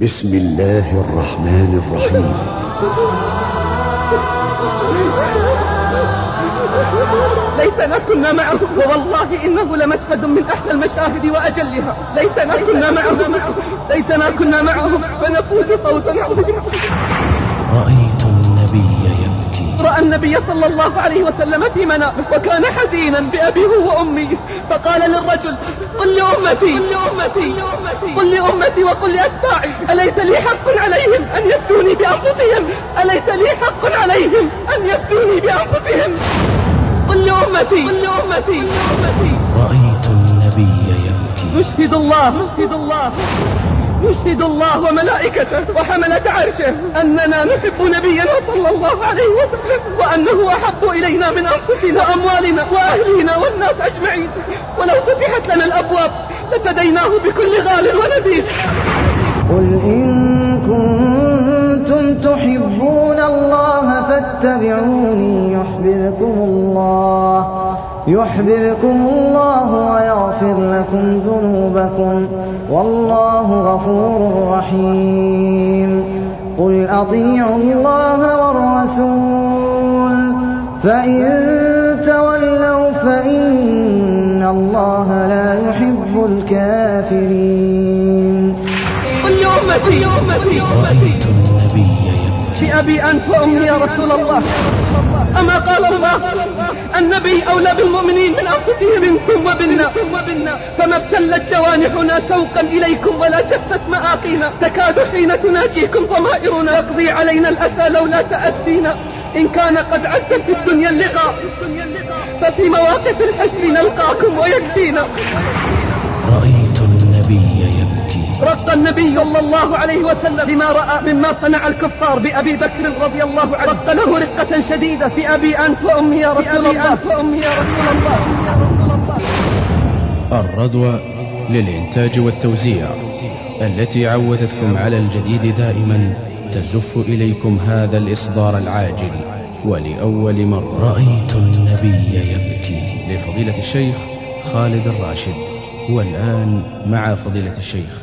بسم الله الرحمن الرحيم. ليتنا كنا معه ووالله إنه لمشهد من أحلى المشاهد وأجلها. ليتنا كنا معه ليتنا كنا معه فنفوز فوزا عظيما. رأيت النبي صلى الله عليه وسلم في منامه وكان حزينا بأبيه وأمي. فقال للرجل قل لأمتي قل لأمتي وقل لأتباعي أليس لي حق عليهم أن يفتوني بأنفسهم؟ أليس لي حق عليهم أن يفتوني بأنفسهم؟ قل لأمتي قل لأمتي رأيت النبي يبكي. يشهد الله يشهد الله. يشهد الله وملائكته وحملة عرشه أننا نحب نبينا صلى الله عليه وسلم وأنه أحب إلينا من أنفسنا وأموالنا وأهلنا والناس أجمعين. ولو فتحت لنا الأبواب لفديناه بكل غال ونذير قل إن كنتم تحبون الله فاتبعوني يحببكم الله. يحببكم الله ويغفر لكم ذنوبكم والله غفور رحيم. قل أطيعوا الله والرسول. فإن تولوا فإن الله لا يحب الكافرين. قل لأمتي رأيت النبي يبكي بأبي أنت وأمي يا رسول الله. أما قال الله النبي أولى بالمؤمنين من أنفسهم. منكم وبنا فما ابتلت جوانحنا شوقا إليكم ولا جفت مآقينا. تكاد حين تناجيكم ضمائرنا. يقضي علينا الأسى لولا تأسينا. إن كان قد عز في الدنيا اللقاء. ففي مواقف الحشر نلقاكم ويكفينا. رق النبي صلى الله عليه وسلم بما رأى مما صنع الكفار بأبي بكر رضي الله عنه. رق له رقة شديدة في أبي أنت وأمي يا رسول الله. وأمي يا رسول الله. الرضوى للإنتاج والتوزيع التي عودتكم على الجديد دائما تزف إليكم هذا الإصدار العاجل ولأول مرة. رأيت النبي يبكي. لفضيلة الشيخ خالد الراشد والآن مع فضيلة الشيخ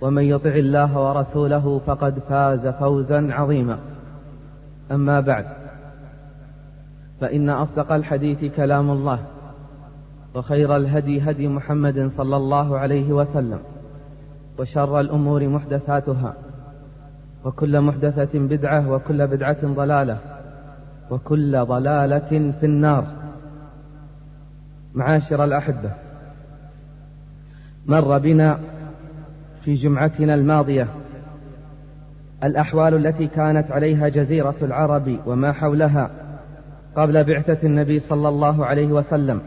ومن يطع الله ورسوله فقد فاز فوزا عظيما. أما بعد فإن أصدق الحديث كلام الله وخير الهدي هدي محمد صلى الله عليه وسلم وشر الأمور محدثاتها وكل محدثة بدعة وكل بدعة ضلالة وكل ضلالة في النار. معاشر الأحبة مر بنا في جمعتنا الماضية. الأحوال التي كانت عليها جزيرة العرب وما حولها قبل بعثة النبي صلى الله عليه وسلم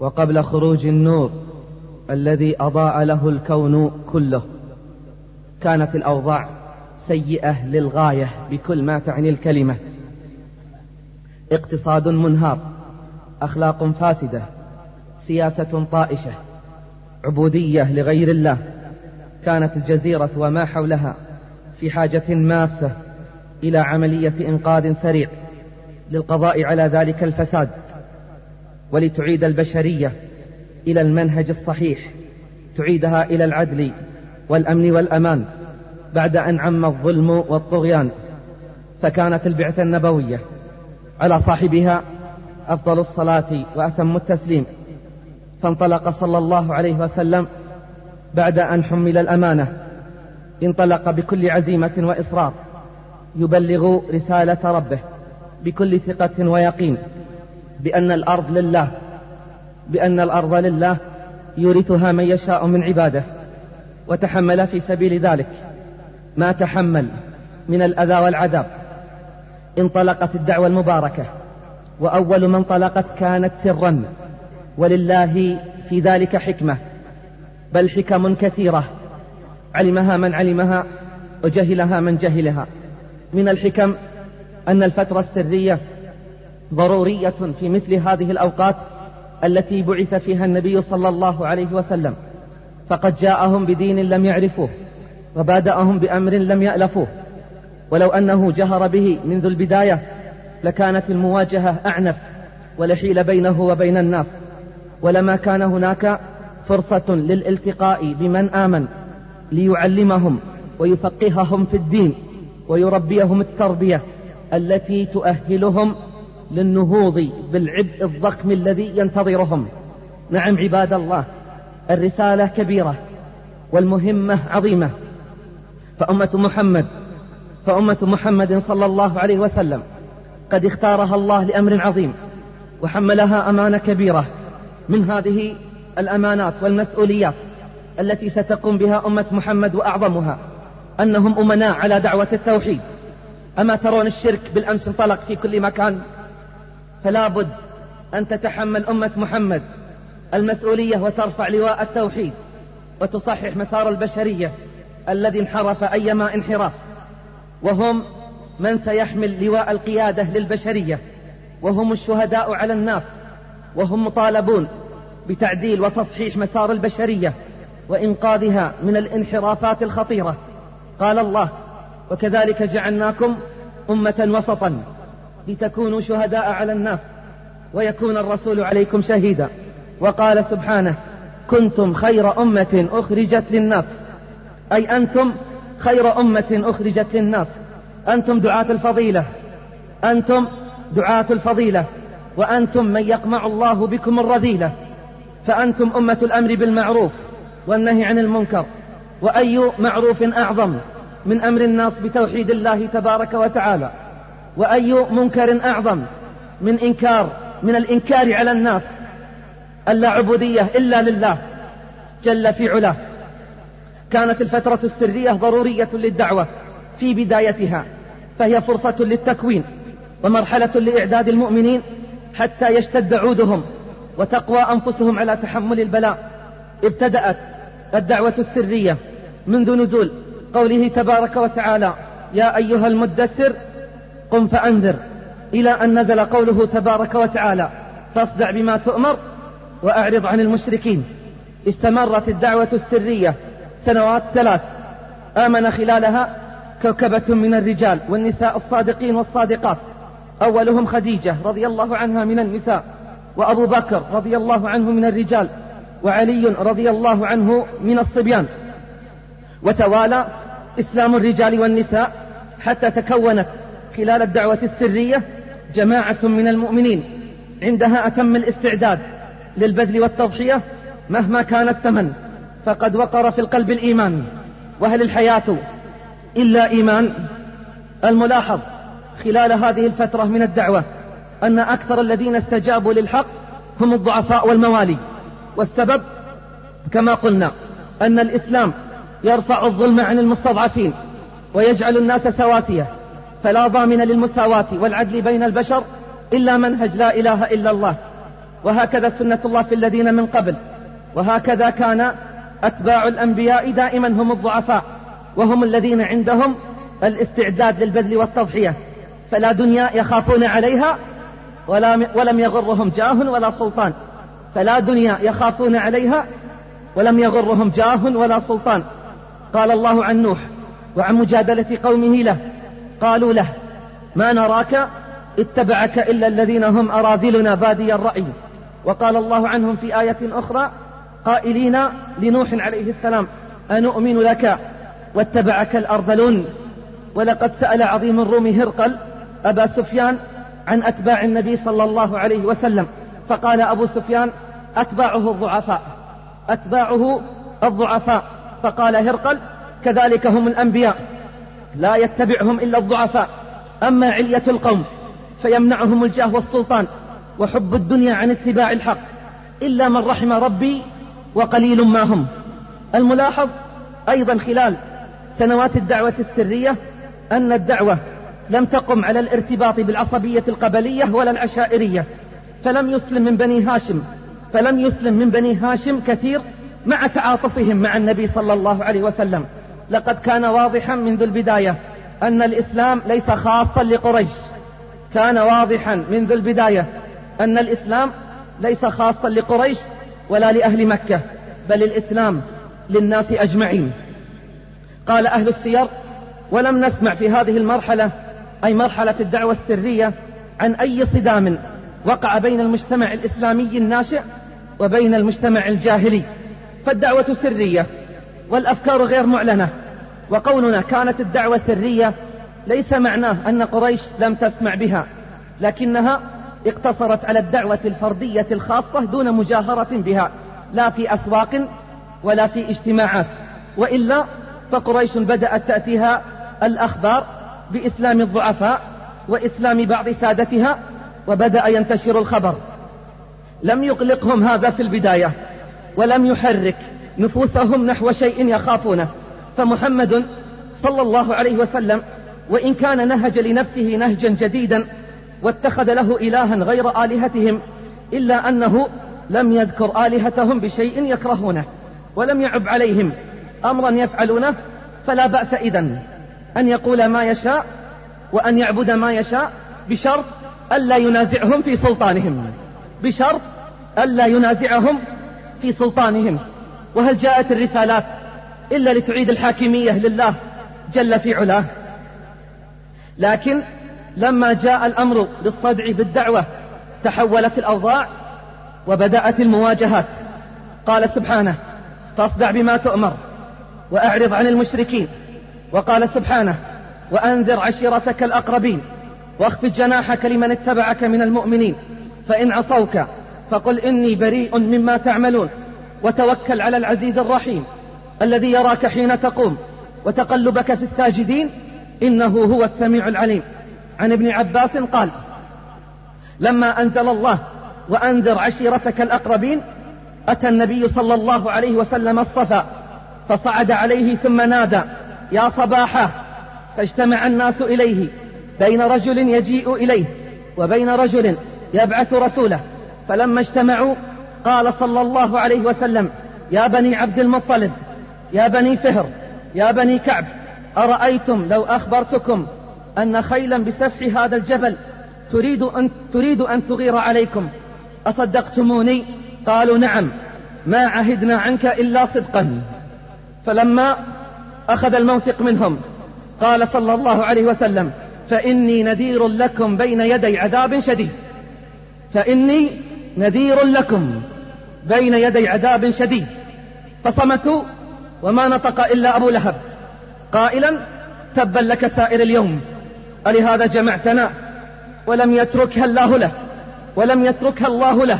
وقبل خروج النور الذي أضاء له الكون كله. كانت الأوضاع سيئة للغاية بكل ما تعني الكلمة. اقتصاد منهار أخلاق فاسدة سياسة طائشة عبودية لغير الله. كانت الجزيرة وما حولها في حاجة ماسة إلى عملية إنقاذ سريع للقضاء على ذلك الفساد ولتعيد البشرية إلى المنهج الصحيح تعيدها إلى العدل والأمن والأمان بعد أن عم الظلم والطغيان. فكانت البعثة النبوية على صاحبها أفضل الصلاة وأتم التسليم. فانطلق صلى الله عليه وسلم بعد أن حمل الأمانة. انطلق بكل عزيمة وإصرار. يبلغ رسالة ربه بكل ثقة ويقين بأن الأرض لله بأن الأرض لله يورثها من يشاء من عباده وتحمل في سبيل ذلك ما تحمل من الأذى والعذاب. انطلقت الدعوة المباركة وأول من طلقت كانت سرا. ولله في ذلك حكمة. بل حكم كثيرة. علمها من علمها وجهلها من جهلها. من الحكم أن الفترة السرية ضرورية في مثل هذه الأوقات التي بعث فيها النبي صلى الله عليه وسلم. فقد جاءهم بدين لم يعرفوه وبادأهم بأمر لم يألفوه. ولو أنه جهر به منذ البداية لكانت المواجهة أعنف ولحيل بينه وبين الناس. ولما كان هناك فرصة للالتقاء بمن آمن ليعلمهم ويفقههم في الدين ويربيهم التربية التي تؤهلهم للنهوض بالعبء الضخم الذي ينتظرهم. نعم عباد الله الرسالة كبيرة والمهمة عظيمة. فأمة محمد فأمة محمد صلى الله عليه وسلم قد اختارها الله لأمر عظيم وحملها أمانة كبيرة من هذه الأمانات والمسؤوليات التي ستقوم بها أمة محمد وأعظمها أنهم أمناء على دعوة التوحيد. أما ترون الشرك بالأمس انطلق في كل مكان فلا بد أن تتحمل أمة محمد المسؤولية وترفع لواء التوحيد وتصحح مسار البشرية الذي انحرف أيما انحراف. وهم من سيحمل لواء القيادة للبشرية وهم الشهداء على الناس وهم مطالبون بتعديل وتصحيح مسار البشرية وإنقاذها من الانحرافات الخطيرة. قال الله وكذلك جعلناكم أمة وسطا لتكونوا شهداء على الناس ويكون الرسول عليكم شهيدا. وقال سبحانه كنتم خير أمة أخرجت للناس. أي أنتم خير أمة أخرجت للناس. أنتم دعاة الفضيلة. أنتم دعاة الفضيلة. وأنتم من يقمع الله بكم الرذيلة. فأنتم أمة الأمر بالمعروف والنهي عن المنكر وأي معروف أعظم من أمر الناس بتوحيد الله تبارك وتعالى وأي منكر أعظم من إنكار من الإنكار على الناس ألا عبودية إلا لله جل في علاه. كانت الفترة السرية ضرورية للدعوة في بدايتها فهي فرصة للتكوين ومرحلة لإعداد المؤمنين حتى يشتد عودهم وتقوى أنفسهم على تحمل البلاء. ابتدأت الدعوة السرية منذ نزول قوله تبارك وتعالى يا أيها المدثر قم فأنذر إلى أن نزل قوله تبارك وتعالى فاصدع بما تؤمر وأعرض عن المشركين. استمرت الدعوة السرية سنوات ثلاث. آمن خلالها كوكبة من الرجال والنساء الصادقين والصادقات. أولهم خديجة رضي الله عنها من النساء. وأبو بكر رضي الله عنه من الرجال وعلي رضي الله عنه من الصبيان. وتوالى إسلام الرجال والنساء حتى تكونت خلال الدعوة السرية جماعة من المؤمنين عندها أتم الاستعداد للبذل والتضحية مهما كان الثمن فقد وقر في القلب الإيمان. وهل الحياة إلا إيمان؟ الملاحظ خلال هذه الفترة من الدعوة أن أكثر الذين استجابوا للحق هم الضعفاء والموالي. والسبب كما قلنا أن الإسلام يرفع الظلم عن المستضعفين ويجعل الناس سواسية فلا ضامن للمساواة والعدل بين البشر إلا منهج لا إله إلا الله. وهكذا سنة الله في الذين من قبل. وهكذا كان أتباع الأنبياء دائما هم الضعفاء وهم الذين عندهم الاستعداد للبذل والتضحية. فلا دنيا يخافون عليها ولم يغرهم جاه ولا سلطان. فلا دنيا يخافون عليها ولم يغرهم جاه ولا سلطان. قال الله عن نوح وعن مجادلة قومه له قالوا له ما نراك اتبعك إلا الذين هم أراذلنا بادي الرأي. وقال الله عنهم في آية أخرى قائلين لنوح عليه السلام أنؤمن لك واتبعك الأرذلون؟ ولقد سأل عظيم الروم هرقل أبا سفيان عن أتباع النبي صلى الله عليه وسلم فقال أبو سفيان أتباعه الضعفاء أتباعه الضعفاء. فقال هرقل كذلك هم الأنبياء لا يتبعهم إلا الضعفاء. أما علية القوم فيمنعهم الجاه والسلطان وحب الدنيا عن اتباع الحق. إلا من رحم ربي وقليل ما هم. الملاحظ أيضا خلال سنوات الدعوة السرية أن الدعوة لم تقم على الارتباط بالعصبية القبلية ولا العشائرية فلم يسلم من بني هاشم. فلم يسلم من بني هاشم كثير مع تعاطفهم مع النبي صلى الله عليه وسلم. لقد كان واضحا منذ البداية أن الإسلام ليس خاصا لقريش. كان واضحا منذ البداية أن الإسلام ليس خاصا لقريش ولا لأهل مكة بل الإسلام للناس أجمعين. قال أهل السير ولم نسمع في هذه المرحلة أي مرحلة الدعوة السرية عن أي صدام وقع بين المجتمع الإسلامي الناشئ وبين المجتمع الجاهلي. فالدعوة سرية والأفكار غير معلنة. وقولنا كانت الدعوة سرية ليس معناه أن قريش لم تسمع بها لكنها اقتصرت على الدعوة الفردية الخاصة دون مجاهرة بها لا في أسواق ولا في اجتماعات. وإلا فقريش بدأت تأتيها الأخبار بإسلام الضعفاء وإسلام بعض سادتها وبدأ ينتشر الخبر. لم يقلقهم هذا في البداية ولم يحرك نفوسهم نحو شيء يخافونه. فمحمد صلى الله عليه وسلم وإن كان نهج لنفسه نهجا جديدا واتخذ له إلها غير آلهتهم إلا أنه لم يذكر آلهتهم بشيء يكرهونه ولم يعب عليهم أمرا يفعلونه فلا بأس إذن. أن يقول ما يشاء وأن يعبد ما يشاء بشرط ألا ينازعهم في سلطانهم. بشرط ألا ينازعهم في سلطانهم. وهل جاءت الرسالات إلا لتعيد الحاكمية لله جل في علاه؟ لكن لما جاء الأمر بالصدع بالدعوة تحولت الأوضاع وبدأت المواجهات. قال سبحانه فاصدع بما تؤمر وأعرض عن المشركين. وقال سبحانه وأنذر عشيرتك الأقربين واخفض جناحك لمن اتبعك من المؤمنين فإن عصوك فقل إني بريء مما تعملون وتوكل على العزيز الرحيم الذي يراك حين تقوم وتقلبك في الساجدين إنه هو السميع العليم. عن ابن عباس قال لما أنزل الله وأنذر عشيرتك الأقربين أتى النبي صلى الله عليه وسلم الصفا فصعد عليه ثم نادى يا صباحا فاجتمع الناس إليه بين رجل يجيء إليه وبين رجل يبعث رسوله. فلما اجتمعوا قال صلى الله عليه وسلم يا بني عبد المطلب يا بني فهر يا بني كعب أرأيتم لو أخبرتكم أن خيلا بسفح هذا الجبل تريد أن, تريد أن تغير عليكم؟ أصدقتموني؟ قالوا نعم ما عهدنا عنك إلا صدقا. فلما أخذ الموثق منهم. قال صلى الله عليه وسلم فإني نذير لكم بين يدي عذاب شديد. فإني نذير لكم بين يدي عذاب شديد. فصمتوا وما نطق إلا أبو لهب. قائلا تبا لك سائر اليوم. ألهذا جمعتنا؟ ولم يتركها الله له. ولم يتركها الله له.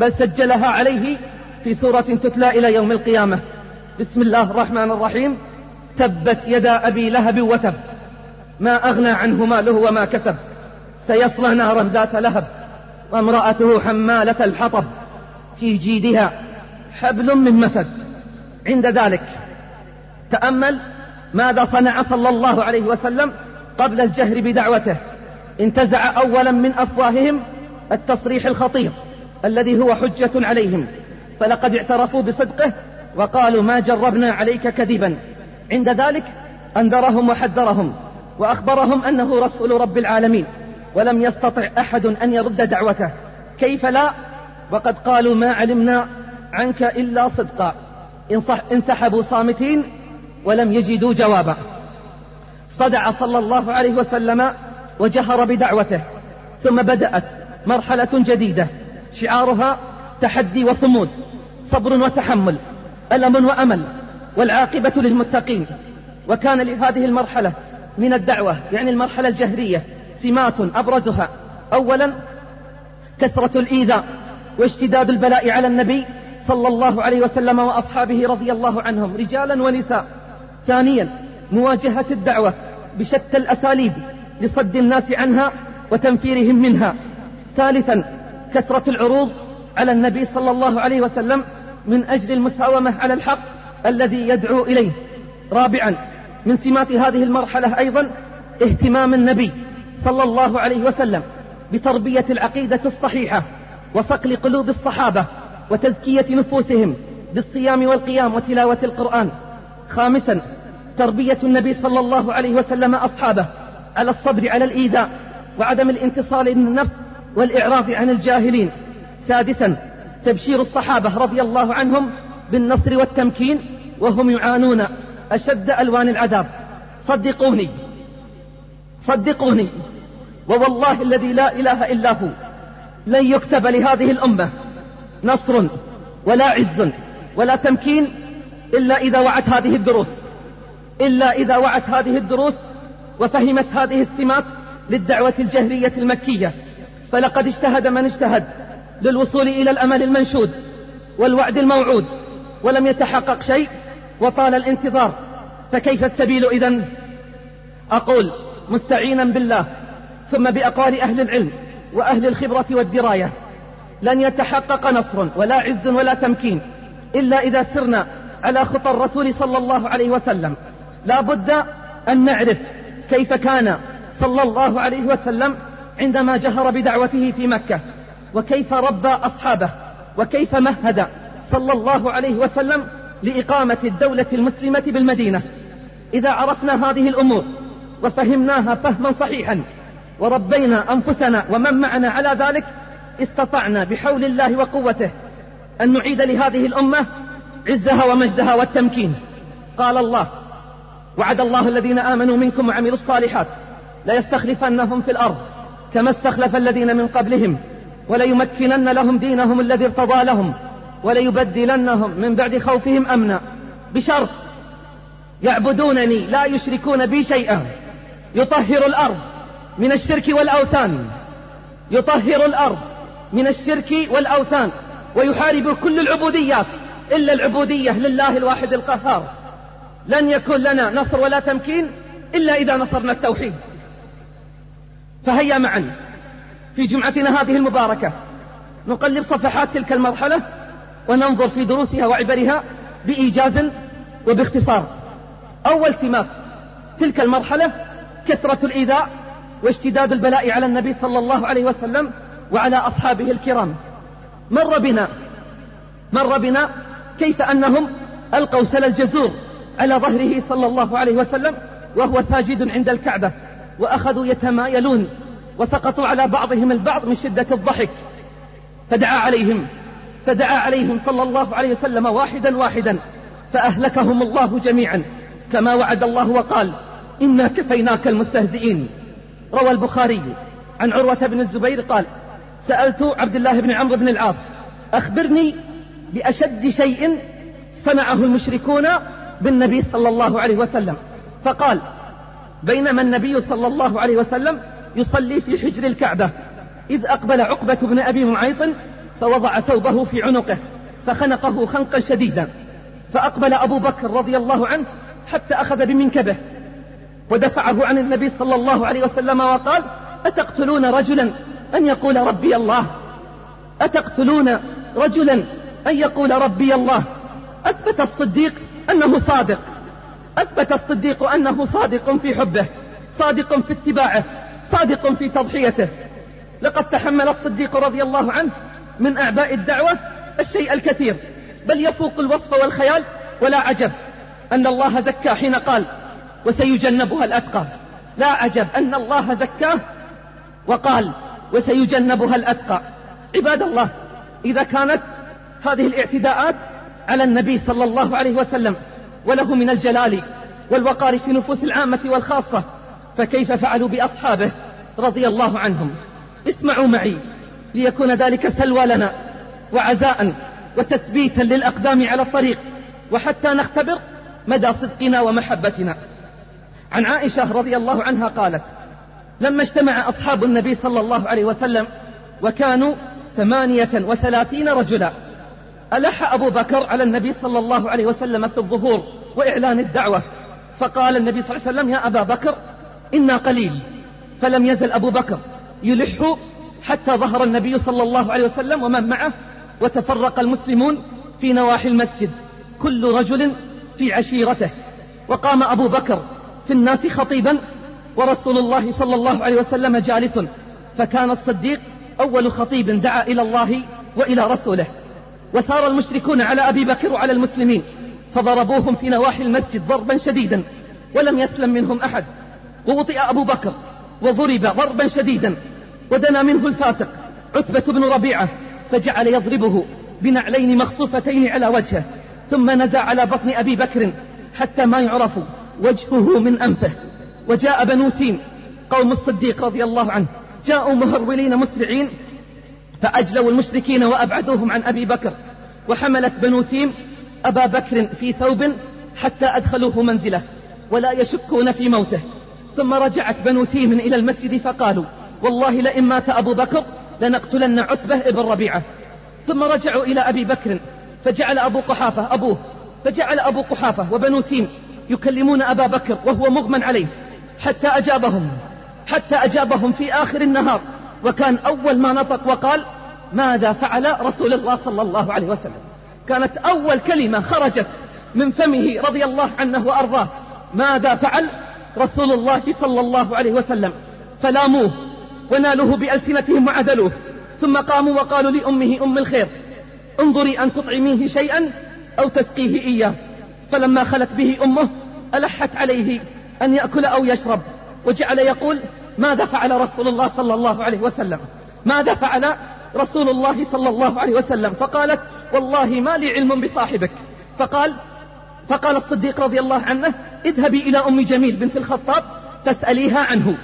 بل سجلها عليه في سورة تتلى إلى يوم القيامة. بسم الله الرحمن الرحيم. تبت يدا أبي لهب وتب. ما أغنى عنه ماله وما كسب. سيصلى نارا ذات لهب وامرأته حمالة الحطب. في جيدها حبل من مسد. عند ذلك تأمل ماذا صنع صلى الله عليه وسلم قبل الجهر بدعوته. انتزع أولا من أفواههم التصريح الخطير الذي هو حجة عليهم. فلقد اعترفوا بصدقه وقالوا ما جربنا عليك كذبا. عند ذلك أنذرهم وحذرهم وأخبرهم أنه رسول رب العالمين ولم يستطع أحد أن يرد دعوته. كيف لا؟ وقد قالوا ما علمنا عنك إلا صدقا. انسحبوا صامتين ولم يجدوا جوابا. صدع صلى الله عليه وسلم وجهر بدعوته ثم بدأت مرحلة جديدة شعارها تحدي وصمود صبر وتحمل ألم وأمل. والعاقبة للمتقين. وكان لهذه المرحلة من الدعوة يعني المرحلة الجهرية سمات أبرزها. أولا كثرة الإيذاء واشتداد البلاء على النبي صلى الله عليه وسلم وأصحابه رضي الله عنهم رجالا ونساء. ثانيا مواجهة الدعوة بشتى الأساليب لصد الناس عنها وتنفيرهم منها. ثالثا كثرة العروض على النبي صلى الله عليه وسلم من أجل المساومة على الحق الذي يدعو إليه. رابعا من سمات هذه المرحلة أيضا اهتمام النبي صلى الله عليه وسلم بتربية العقيدة الصحيحة وصقل قلوب الصحابة وتزكية نفوسهم بالصيام والقيام وتلاوة القرآن. خامسا تربية النبي صلى الله عليه وسلم أصحابه على الصبر على الإيذاء وعدم الانتصال للنفس والإعراض عن الجاهلين. سادسا تبشير الصحابة رضي الله عنهم بالنصر والتمكين وهم يعانون أشد ألوان العذاب. صدقوني. صدقوني. ووالله الذي لا إله إلا هو. لن يكتب لهذه الأمة نصر ولا عز ولا تمكين إلا إذا وعت هذه الدروس. إلا إذا وعت هذه الدروس وفهمت هذه السمات للدعوة الجهرية المكية. فلقد اجتهد من اجتهد للوصول إلى الأمل المنشود والوعد الموعود. ولم يتحقق شيء وطال الانتظار فكيف السبيل إذن؟ أقول مستعينا بالله ثم بأقوال أهل العلم وأهل الخبرة والدراية. لن يتحقق نصر ولا عز ولا تمكين إلا إذا سرنا على خطى الرسول صلى الله عليه وسلم. لا بد أن نعرف كيف كان صلى الله عليه وسلم عندما جهر بدعوته في مكة وكيف ربى أصحابه وكيف مهد صلى الله عليه وسلم لإقامة الدولة المسلمة بالمدينة. إذا عرفنا هذه الأمور وفهمناها فهما صحيحا وربينا أنفسنا ومن معنا على ذلك استطعنا بحول الله وقوته أن نعيد لهذه الأمة عزها ومجدها والتمكين. قال الله وعد الله الذين آمنوا منكم وعملوا الصالحات ليستخلفنهم في الأرض كما استخلف الذين من قبلهم وليمكنن لهم دينهم الذي ارتضى لهم وليبدلنهم من بعد خوفهم أمنا. بشرط يعبدونني لا يشركون بي شيئا. يطهر الأرض من الشرك والأوثان. يطهر الأرض من الشرك والأوثان. ويحارب كل العبوديات إلا العبودية لله الواحد القهار. لن يكون لنا نصر ولا تمكين إلا إذا نصرنا التوحيد. فهيا معا. في جمعتنا هذه المباركة نقلب صفحات تلك المرحلة وننظر في دروسها وعبرها بإيجاز وباختصار. أول سمات تلك المرحلة كثرة الإيذاء واشتداد البلاء على النبي صلى الله عليه وسلم وعلى أصحابه الكرام. مر بنا مر بنا كيف أنهم ألقوا سل الجزور على ظهره صلى الله عليه وسلم وهو ساجد عند الكعبة وأخذوا يتمايلون وسقطوا على بعضهم البعض من شدة الضحك فدعا عليهم. فدعا عليهم صلى الله عليه وسلم واحدا واحدا فأهلكهم الله جميعا كما وعد الله وقال إنا كفيناك المستهزئين. روى البخاري عن عروة بن الزبير قال سألت عبد الله بن عمرو بن العاص أخبرني بأشد شيء صنعه المشركون بالنبي صلى الله عليه وسلم. فقال بينما النبي صلى الله عليه وسلم يصلي في حجر الكعبة إذ أقبل عقبة بن أبي معيط فوضع ثوبه في عنقه فخنقه خنقا شديدا. فأقبل أبو بكر رضي الله عنه حتى أخذ بمنكبه. ودفعه عن النبي صلى الله عليه وسلم وقال أتقتلون رجلا أن يقول ربي الله؟ أتقتلون رجلا أن يقول ربي الله؟ أثبت الصديق أنه صادق. أثبت الصديق أنه صادق في حبه صادق في اتباعه صادق في تضحيته. لقد تحمل الصديق رضي الله عنه من أعباء الدعوة الشيء الكثير بل يفوق الوصف والخيال ولا عجب أن الله زكى حين قال وسيجنبها الأتقى. لا عجب أن الله زكاه وقال وسيجنبها الأتقى. عباد الله إذا كانت هذه الاعتداءات على النبي صلى الله عليه وسلم وله من الجلال والوقار في نفوس العامة والخاصة فكيف فعلوا بأصحابه رضي الله عنهم؟ اسمعوا معي. ليكون ذلك سلوى لنا وعزاء وتثبيتا للأقدام على الطريق. وحتى نختبر مدى صدقنا ومحبتنا. عن عائشة رضي الله عنها قالت لما اجتمع أصحاب النبي صلى الله عليه وسلم وكانوا ثمانية وثلاثين رجلا ألح أبو بكر على النبي صلى الله عليه وسلم في الظهور وإعلان الدعوة. فقال النبي صلى الله عليه وسلم يا أبا بكر إنا قليل. فلم يزل أبو بكر يلح حتى ظهر النبي صلى الله عليه وسلم ومن معه وتفرق المسلمون في نواحي المسجد كل رجل في عشيرته. وقام أبو بكر في الناس خطيبا ورسول الله صلى الله عليه وسلم جالس. فكان الصديق أول خطيب دعا إلى الله وإلى رسوله. وثار المشركون على أبي بكر وعلى المسلمين فضربوهم في نواحي المسجد ضربا شديدا ولم يسلم منهم أحد. ووطئ أبو بكر وضرب ضربا شديدا. ودنا منه الفاسق عتبة بن ربيعة فجعل يضربه بنعلين مخصوفتين على وجهه ثم نزع على بطن أبي بكر حتى ما يعرف وجهه من أنفه. وجاء بنو تيم قوم الصديق رضي الله عنه جاءوا مهرولين مسرعين فأجلوا المشركين وأبعدوهم عن أبي بكر. وحملت بنو تيم أبا بكر في ثوب حتى أدخلوه منزله ولا يشكون في موته. ثم رجعت بنو تيم إلى المسجد فقالوا والله لئن مات أبو بكر لنقتلن عتبة ابن ربيعة. ثم رجعوا إلى أبي بكر فجعل أبو قحافة أبوه فجعل أبو قحافة وبنو تيم يكلمون أبا بكر وهو مغمى عليه حتى أجابهم حتى أجابهم في آخر النهار. وكان أول ما نطق وقال ماذا فعل رسول الله صلى الله عليه وسلم؟ كانت أول كلمة خرجت من فمه رضي الله عنه وأرضاه ماذا فعل رسول الله صلى الله عليه وسلم؟ فلاموه. ونالوه بألسنتهم وعدلوه. ثم قاموا وقالوا لأمه أم الخير انظري أن تطعميه شيئا أو تسقيه إياه. فلما خلت به أمه ألحت عليه أن يأكل أو يشرب وجعل يقول ماذا فعل رسول الله صلى الله عليه وسلم؟ ماذا فعل رسول الله صلى الله عليه وسلم؟ فقالت والله ما لي علم بصاحبك. فقال فقال الصديق رضي الله عنه اذهبي إلى أم جميل بنت الخطاب فاسأليها عنه.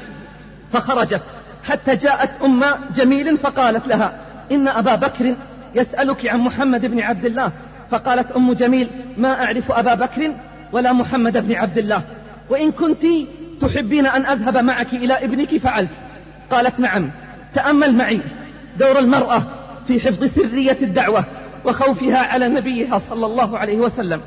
فخرجت. حتى جاءت أم جميل فقالت لها إن أبا بكر يسألك عن محمد بن عبد الله. فقالت أم جميل ما أعرف أبا بكر ولا محمد بن عبد الله. وإن كنت تحبين أن أذهب معك إلى ابنك فعلت. قالت نعم تأمل معي دور المرأة في حفظ سرية الدعوة وخوفها على نبيها صلى الله عليه وسلم.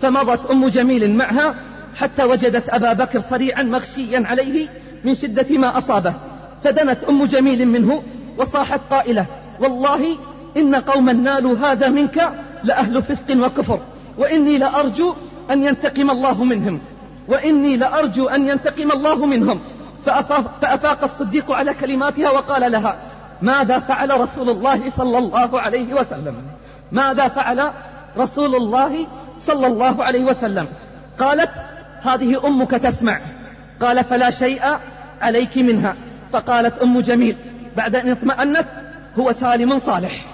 فمضت أم جميل معها حتى وجدت أبا بكر صريعا مغشيا عليه من شدة ما أصابه. فدنت أم جميل منه وصاحت قائلة والله إن قوما نالوا هذا منك لأهل فسق وكفر وإني لأرجو أن ينتقم الله منهم وإني لأرجو أن ينتقم الله منهم. فأفاق الصديق على كلماتها وقال لها ماذا فعل رسول الله صلى الله عليه وسلم؟ ماذا فعل رسول الله صلى الله عليه وسلم؟ قالت هذه أمك تسمع. قال فلا شيء عليك منها. فقالت أم جميل بعد أن اطمأنت هو سالم صالح.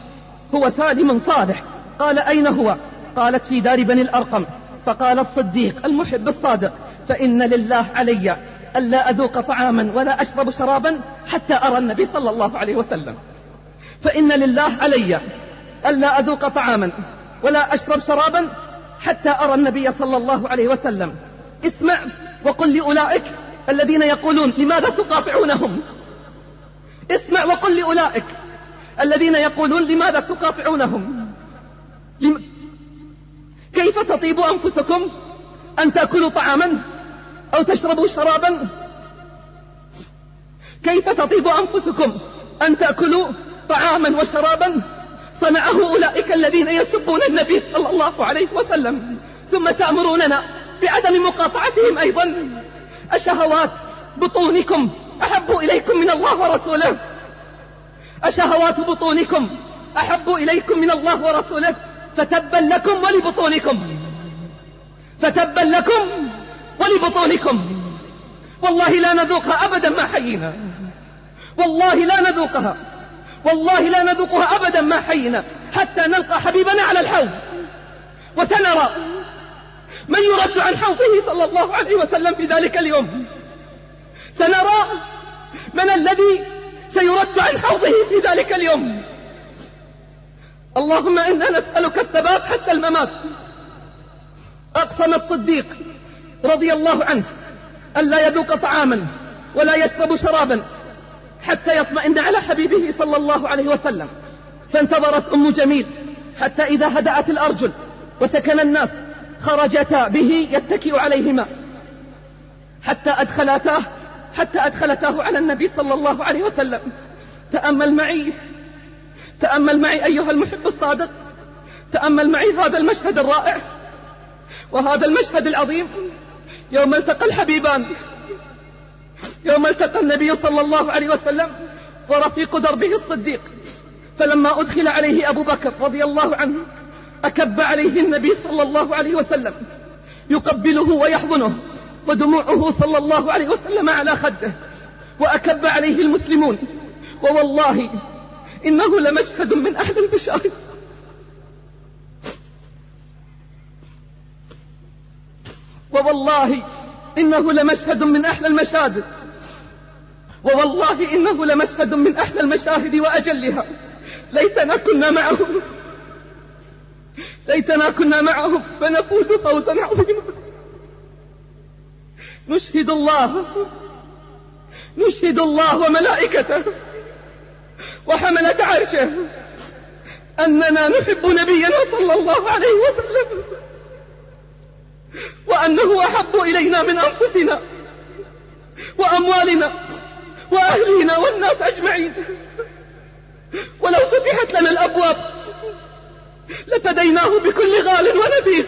هو سالم صالح. قال أين هو؟ قالت في دار بني الأرقم. فقال الصديق المحب الصادق فإن لله علي ألا أذوق طعاما ولا أشرب شرابا حتى أرى النبي صلى الله عليه وسلم. فإن لله علي ألا أذوق طعاما ولا أشرب شرابا حتى أرى النبي صلى الله عليه وسلم. اسمع وقل لأولئك الذين يقولون لماذا تقاطعونهم؟ اسمع وقل لأولئك الذين يقولون لماذا تقاطعونهم؟ لم... كيف تطيب أنفسكم أن تأكلوا طعاما أو تشربوا شرابا؟ كيف تطيب أنفسكم أن تأكلوا طعاما وشرابا؟ صنعه أولئك الذين يسبون النبي صلى الله عليه وسلم ثم تأمروننا بعدم مقاطعتهم أيضا. أشهوات بطونكم أحب إليكم من الله ورسوله. أشهوات بطونكم أحب إليكم من الله ورسوله. فتبا لكم ولبطونكم. فتبا لكم ولبطونكم. والله لا نذوقها أبدا ما حيينا. والله لا نذوقها. والله لا نذوقها أبدا ما حيينا. حتى نلقى حبيبنا على الحوض. وسنرى من يرد عن حوضه صلى الله عليه وسلم في ذلك اليوم. سنرى من الذي سيرد عن حوضه في ذلك اليوم. اللهم إنا نسألك الثبات حتى الممات. أقسم الصديق رضي الله عنه ألا يذوق طعاما ولا يشرب شرابا حتى يطمئن على حبيبه صلى الله عليه وسلم. فانتظرت أم جميل حتى إذا هدأت الأرجل وسكن الناس خرجتا به يتكئ عليهما. حتى أدخلتاه حتى أدخلتاه على النبي صلى الله عليه وسلم. تأمل معي. تأمل معي أيها المحب الصادق. تأمل معي هذا المشهد الرائع. وهذا المشهد العظيم. يوم التقى الحبيبان. يوم التقى النبي صلى الله عليه وسلم ورفيق دربه الصديق. فلما أدخل عليه أبو بكر رضي الله عنه أكب عليه النبي صلى الله عليه وسلم. يقبله ويحضنه ودموعه صلى الله عليه وسلم على خده. وأكب عليه المسلمون. ووالله إنه لمشهد من أهل المشاهد ووالله إنه لمشهد من أحلى المشاهد. ووالله إنه لمشهد من أحلى المشاهد وأجلها. ليتنا كنا معهم. ليتنا كنا معهم فنفوز فوزا عظيما. نشهد الله نشهد الله وملائكته وحملة عرشه أننا نحب نبينا صلى الله عليه وسلم وأنه أحب إلينا من أنفسنا وأموالنا وأهلنا والناس أجمعين. ولو فتحت لنا الأبواب لفديناه بكل غال ونفيس.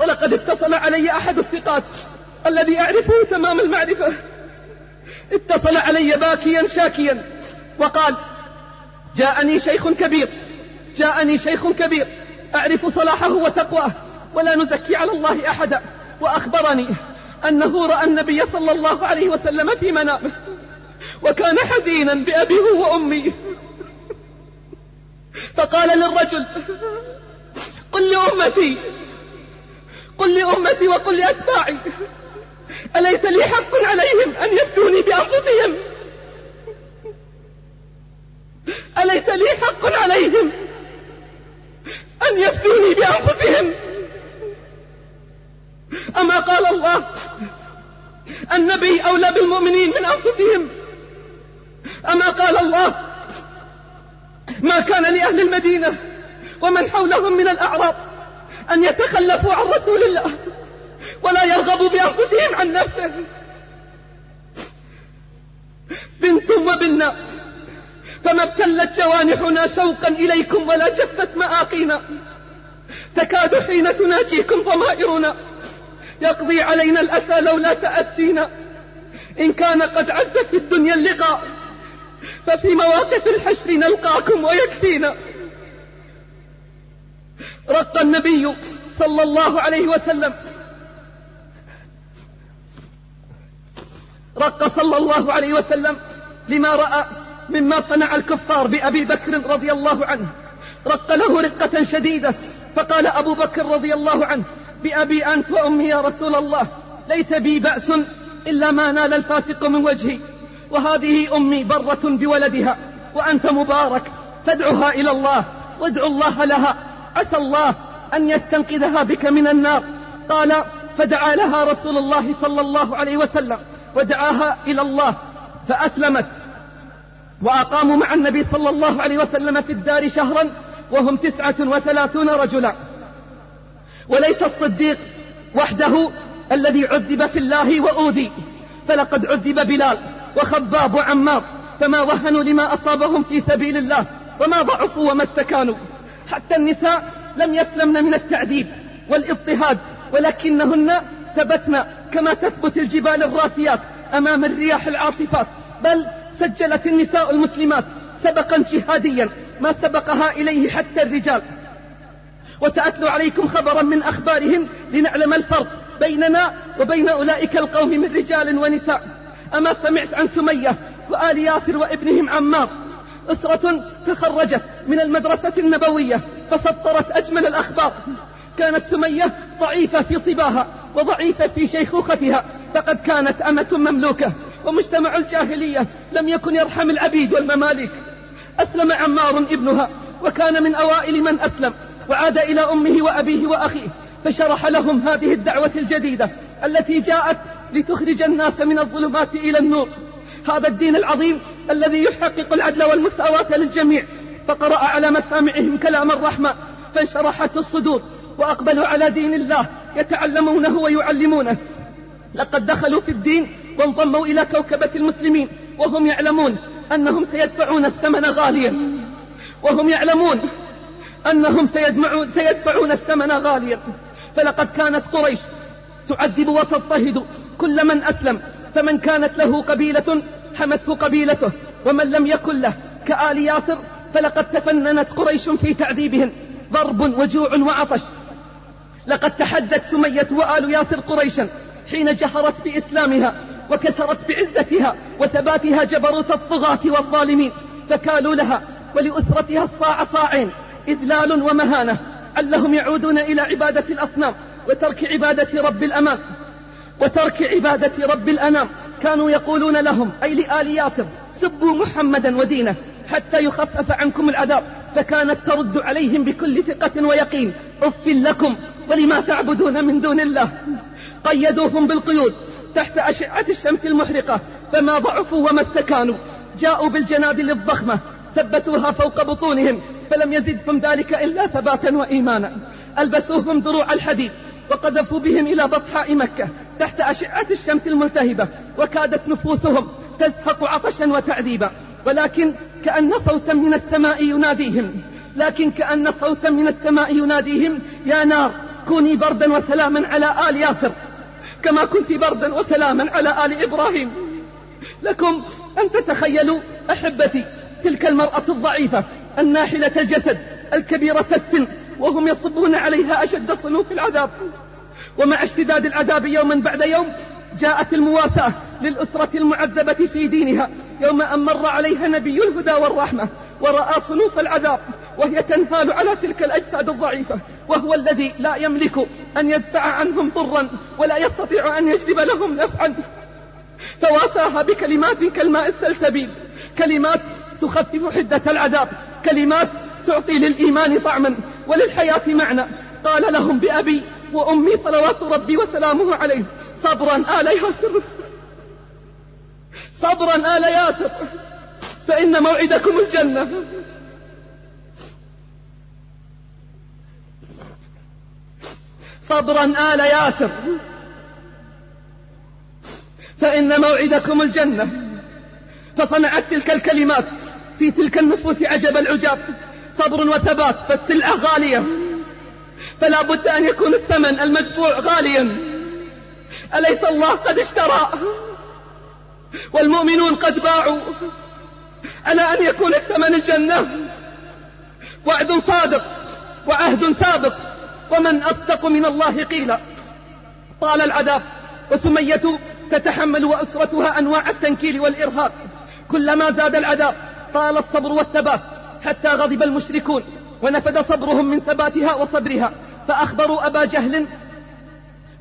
ولقد اتصل علي أحد الثقات الذي أعرفه تمام المعرفة. اتصل علي باكيا شاكيا وقال جاءني شيخ كبير جاءني شيخ كبير أعرف صلاحه وتقواه ولا نزكي على الله أحدا. وأخبرني أنه رأى النبي صلى الله عليه وسلم في منامه وكان حزينا بأبيه وأمي. فقال للرجل قل لأمتي قل لأمتي وقل لأتباعي أليس لي حق عليهم أن يفتوني بأنفسهم؟ أليس لي حق عليهم أن يفتوني بأنفسهم؟ أما قال الله النبي أولى بالمؤمنين من أنفسهم. أما قال الله ما كان لأهل المدينة ومن حولهم من الأعراب أن يتخلفوا عن رسول الله ولا يرغبوا بأنفسهم عن نفسه. بنتم وبنا فما ابتلت جوانحنا شوقا إليكم ولا جفت مآقينا. تكاد حين تناجيكم ضمائرنا. يقضي علينا الأسى لولا تأسينا إن كان قد عز في الدنيا اللقاء ففي مواقف الحشر نلقاكم ويكفينا. رق النبي صلى الله عليه وسلم. رق صلى الله عليه وسلم لما رأى مما صنع الكفار بأبي بكر رضي الله عنه. رق له رقة شديدة. فقال أبو بكر رضي الله عنه بأبي أنت وأمي يا رسول الله ليس بي بأس إلا ما نال الفاسق من وجهي. وهذه أمي برة بولدها وأنت مبارك فادعها إلى الله وادعو الله لها عسى الله أن يستنقذها بك من النار. قال فدعا لها رسول الله صلى الله عليه وسلم ودعاها إلى الله فأسلمت. وأقاموا مع النبي صلى الله عليه وسلم في الدار شهرا وهم تسعة وثلاثون رجلا. وليس الصديق وحده الذي عذب في الله وأوذي فلقد عذب بلال. وخباب وعمار فما وهنوا لما أصابهم في سبيل الله وما ضعفوا وما استكانوا. حتى النساء لم يسلمن من التعذيب والاضطهاد ولكنهن ثبتن كما تثبت الجبال الراسيات أمام الرياح العاصفات بل سجلت النساء المسلمات سبقا جهاديا ما سبقها إليه حتى الرجال. وسأتلو عليكم خبرا من أخبارهم لنعلم الفرق بيننا وبين أولئك القوم من رجال ونساء. أما سمعت عن سمية وآل ياسر وابنهم عمار أسرة تخرجت من المدرسة النبوية فسطرت أجمل الأخبار. كانت سمية ضعيفة في صباها وضعيفة في شيخوختها فقد كانت أمة مملوكة ومجتمع الجاهلية لم يكن يرحم العبيد والمماليك. أسلم عمار ابنها وكان من أوائل من أسلم وعاد إلى أمه وأبيه وأخيه فشرح لهم هذه الدعوة الجديدة التي جاءت لتخرج الناس من الظلمات إلى النور. هذا الدين العظيم الذي يحقق العدل والمساواة للجميع. فقرأ على مسامعهم كلام الرحمة فانشرحت الصدور وأقبلوا على دين الله يتعلمونه ويعلمونه. لقد دخلوا في الدين وانضموا إلى كوكبة المسلمين وهم يعلمون أنهم سيدفعون الثمن غاليا. وهم يعلمون أنهم سيدفعون الثمن غاليا. فلقد كانت قريش تعذب وتضطهد. كل من أسلم فمن كانت له قبيلة حمته قبيلته. ومن لم يكن له كآل ياسر فلقد تفننت قريش في تعذيبهم. ضرب وجوع وعطش. لقد تحدت سمية وآل ياسر قريشا حين جهرت بإسلامها وكسرت بعزتها وثباتها جبروت الطغاة والظالمين. فكالوا لها ولأسرتها الصاع صاعين إذلال ومهانة. علهم يعودون إلى عبادة الأصنام. وترك عبادة رب الأمان وترك عبادة رب الأنام. كانوا يقولون لهم أي لآل ياسر سبوا محمدا ودينه حتى يخفف عنكم العذاب. فكانت ترد عليهم بكل ثقة ويقين. أف لكم ولما تعبدون من دون الله؟ قيدوهم بالقيود تحت أشعة الشمس المحرقة. فما ضعفوا وما استكانوا. جاءوا بالجنادل الضخمة ثبتوها فوق بطونهم. فلم يزدهم ذلك إلا ثباتا وإيمانا. ألبسوهم دروع الحديد. وقذفوا بهم إلى بطحاء مكة تحت أشعة الشمس الملتهبة وكادت نفوسهم تزهق عطشا وتعذيبا. ولكن كأن صوتا من السماء يناديهم لكن كأن صوتا من السماء يناديهم يا نار كوني بردا وسلاما على آل ياسر كما كنت بردا وسلاما على آل إبراهيم. لكم أن تتخيلوا أحبتي تلك المرأة الضعيفة الناحلة الجسد الكبيرة السن وهم يصبون عليها أشد صنوف العذاب. ومع اشتداد العذاب يوما بعد يوم جاءت المواساة للأسرة المعذبة في دينها. يوم أن مر عليها نبي الهدى والرحمة ورأى صنوف العذاب وهي تنهال على تلك الأجساد الضعيفة. وهو الذي لا يملك أن يدفع عنهم ضرا ولا يستطيع أن يجلب لهم نفعا. فواساها بكلمات كالماء السلسبيل كلمات تخفف حدة العذاب كلمات تعطي للإيمان طعما وللحياة معنى. قال لهم بأبي وأمي صلوات ربي وسلامه عليه صبرا آل ياسر. صبرا آل ياسر. فإن موعدكم الجنة. صبرا آل ياسر. فإن موعدكم الجنة. فصنعت تلك الكلمات في تلك النفوس عجب العجاب. صبر وثبات فالسلعة غالية. فلا بد أن يكون الثمن المدفوع غاليا. أليس الله قد اشترى؟ والمؤمنون قد باعوا. على أن يكون الثمن الجنة؟ وعد صادق وعهد سابق. ومن أصدق من الله قيلا. طال العذاب وسمية تتحمل وأسرتها أنواع التنكيل والإرهاب. كلما زاد العذاب طال الصبر والثبات. حتى غضب المشركون ونفد صبرهم من ثباتها وصبرها. فأخبروا أبا جهل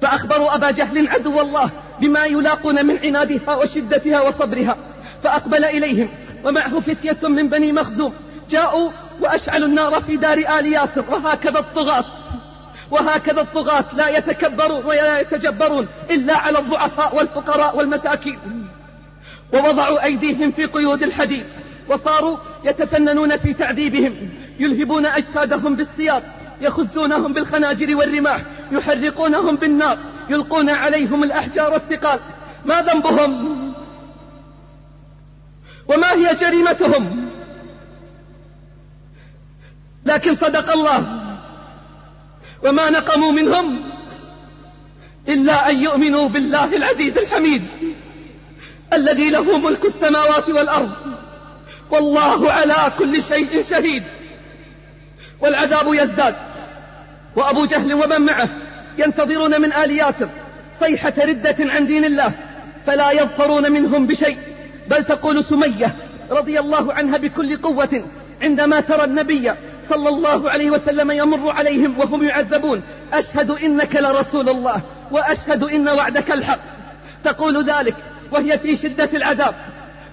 فأخبروا أبا جهل عدو الله بما يلاقون من عنادها وشدتها وصبرها. فأقبل إليهم ومعه فتية من بني مخزوم. جاءوا وأشعلوا النار في دار آل ياسر وهكذا الطغاة وهكذا الطغاة لا يتكبرون ولا يتجبرون إلا على الضعفاء والفقراء والمساكين. ووضعوا أيديهم في قيود الحديد. وصاروا يتفننون في تعذيبهم يلهبون أجسادهم بالسياط يخزونهم بالخناجر والرماح يحرقونهم بالنار يلقون عليهم الأحجار الثقال. ما ذنبهم؟ وما هي جريمتهم؟ لكن صدق الله. وما نقموا منهم إلا أن يؤمنوا بالله العزيز الحميد الذي له ملك السماوات والأرض. والله على كل شيء شهيد. والعذاب يزداد. وأبو جهل ومن معه ينتظرون من آل ياسر صيحة ردة عن دين الله فلا يظفرون منهم بشيء. بل تقول سمية رضي الله عنها بكل قوة عندما ترى النبي صلى الله عليه وسلم يمر عليهم وهم يعذبون أشهد إنك لرسول الله وأشهد إن وعدك الحق. تقول ذلك وهي في شدة العذاب.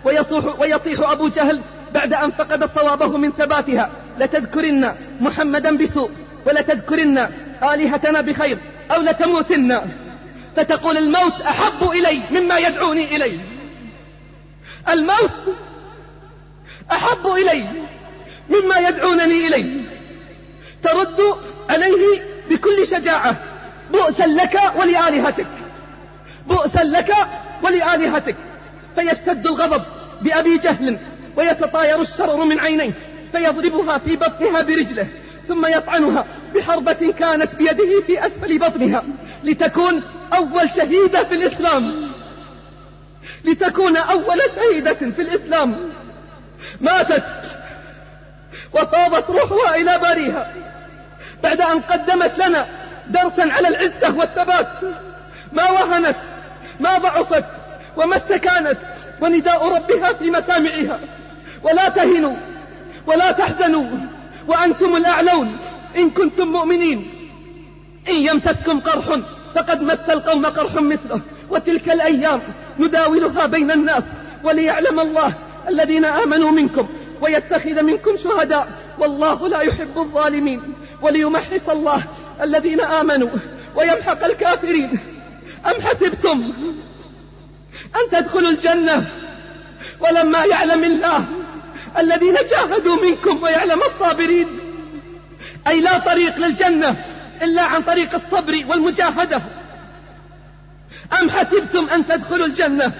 ويصوح ويطيح أبو جهل بعد أن فقد صوابه من ثباتها. لتذكرن محمدا بسوء ولتذكرن آلهتنا بخير أو لتموتن. فتقول الموت أحب إلي مما يدعوني إليه الموت أحب إلي مما يدعونني إليه ترد عليه بكل شجاعة بؤسا لك ولآلهتك بؤسا لك ولآلهتك. فيشتد الغضب بأبي جهل ويتطاير الشرر من عينيه فيضربها في بطنها برجله ثم يطعنها بحربة كانت بيده في أسفل بطنها. لتكون أول شهيدة في الإسلام. لتكون أول شهيدة في الإسلام. ماتت وفاضت روحها إلى باريها. بعد أن قدمت لنا درسا على العزة والثبات ما وهنت ما ضعفت وما استكانت. ونداء ربها في مسامعها. ولا تهنوا ولا تحزنوا وأنتم الأعلون إن كنتم مؤمنين. إن يمسسكم قرح فقد مس القوم قرح مثله. وتلك الأيام نداولها بين الناس وليعلم الله الذين آمنوا منكم ويتخذ منكم شهداء. والله لا يحب الظالمين. وليمحص الله الذين آمنوا. ويمحق الكافرين. أم حسبتم أن تدخلوا الجنة. ولما يعلم الله الذين جاهدوا منكم ويعلم الصابرين. أي لا طريق للجنة إلا عن طريق الصبر والمجاهدة. أم حسبتم أن تدخلوا الجنة؟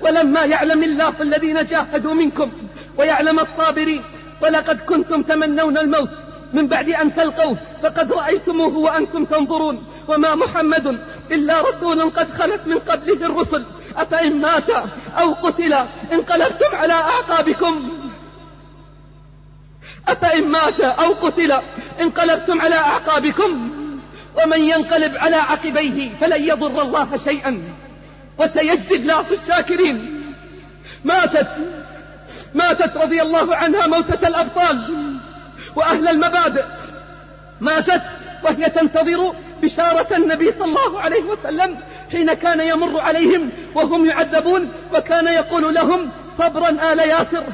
ولما يعلم الله الذين جاهدوا منكم ويعلم الصابرين. ولقد كنتم تمنون الموت من بعد أن تلقوه. فقد رأيتموه وأنتم تنظرون. وما محمد إلا رسول قد خلت من قبله الرسل. أفإن مات أو قتل انقلبتم على أعقابكم. أفإن مات أو قتل انقلبتم على أعقابكم. ومن ينقلب على عقبيه فلن يضر الله شيئا. وسيجزي الله الشاكرين. ماتت ماتت رضي الله عنها موتة الأبطال وأهل المبادئ ماتت وهي تنتظر بشارة النبي صلى الله عليه وسلم حين كان يمر عليهم وهم يعذبون وكان يقول لهم صبرا آل ياسر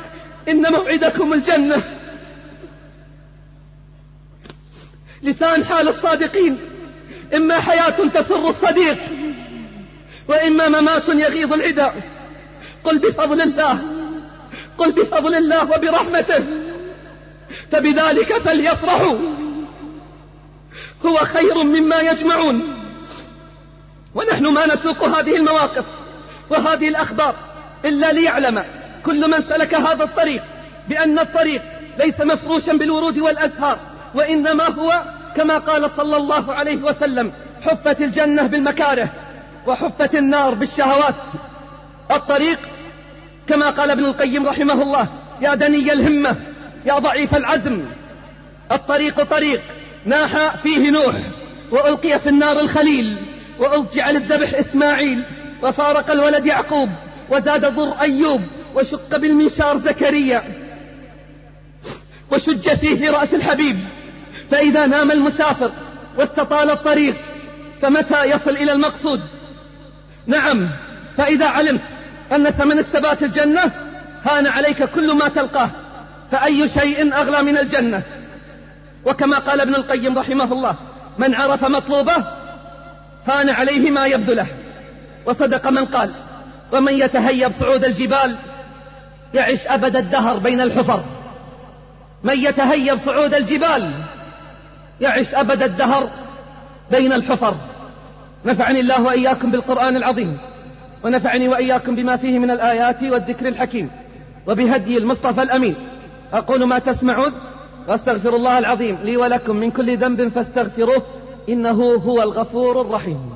إن موعدكم الجنة. لسان حال الصادقين إما حياة تسر الصديق وإما ممات يغيظ العدا. قل بفضل الله قل بفضل الله وبرحمته فبذلك فليفرحوا. هو خير مما يجمعون. ونحن ما نسوق هذه المواقف وهذه الأخبار إلا ليعلم كل من سلك هذا الطريق بأن الطريق ليس مفروشا بالورود والأزهار وإنما هو كما قال صلى الله عليه وسلم حفت الجنة بالمكاره وحفت النار بالشهوات. الطريق كما قال ابن القيم رحمه الله يا دني الهمة يا ضعيف العزم. الطريق طريق ناح فيه نوح وألقي في النار الخليل. وأرجع للذبح إسماعيل وفارق الولد يعقوب وزاد ضر أيوب وشق بالمنشار زكريا وشج فيه رأس الحبيب. فإذا نام المسافر واستطال الطريق فمتى يصل إلى المقصود؟ نعم فإذا علمت أن ثمن الثبات الجنة هان عليك كل ما تلقاه فأي شيء أغلى من الجنة؟ وكما قال ابن القيم رحمه الله من عرف مطلوبه هان عليه ما يبذله وصدق من قال ومن يتهيب صعود الجبال يعش أبد الدهر بين الحفر. من يتهيب صعود الجبال يعش أبد الدهر بين الحفر. نفعني الله وإياكم بالقرآن العظيم ونفعني وإياكم بما فيه من الآيات والذكر الحكيم وبهدي المصطفى الأمين. أقول ما تسمعون وأستغفر الله العظيم لي ولكم من كل ذنب فاستغفروه إنه هو الغفور الرحيم.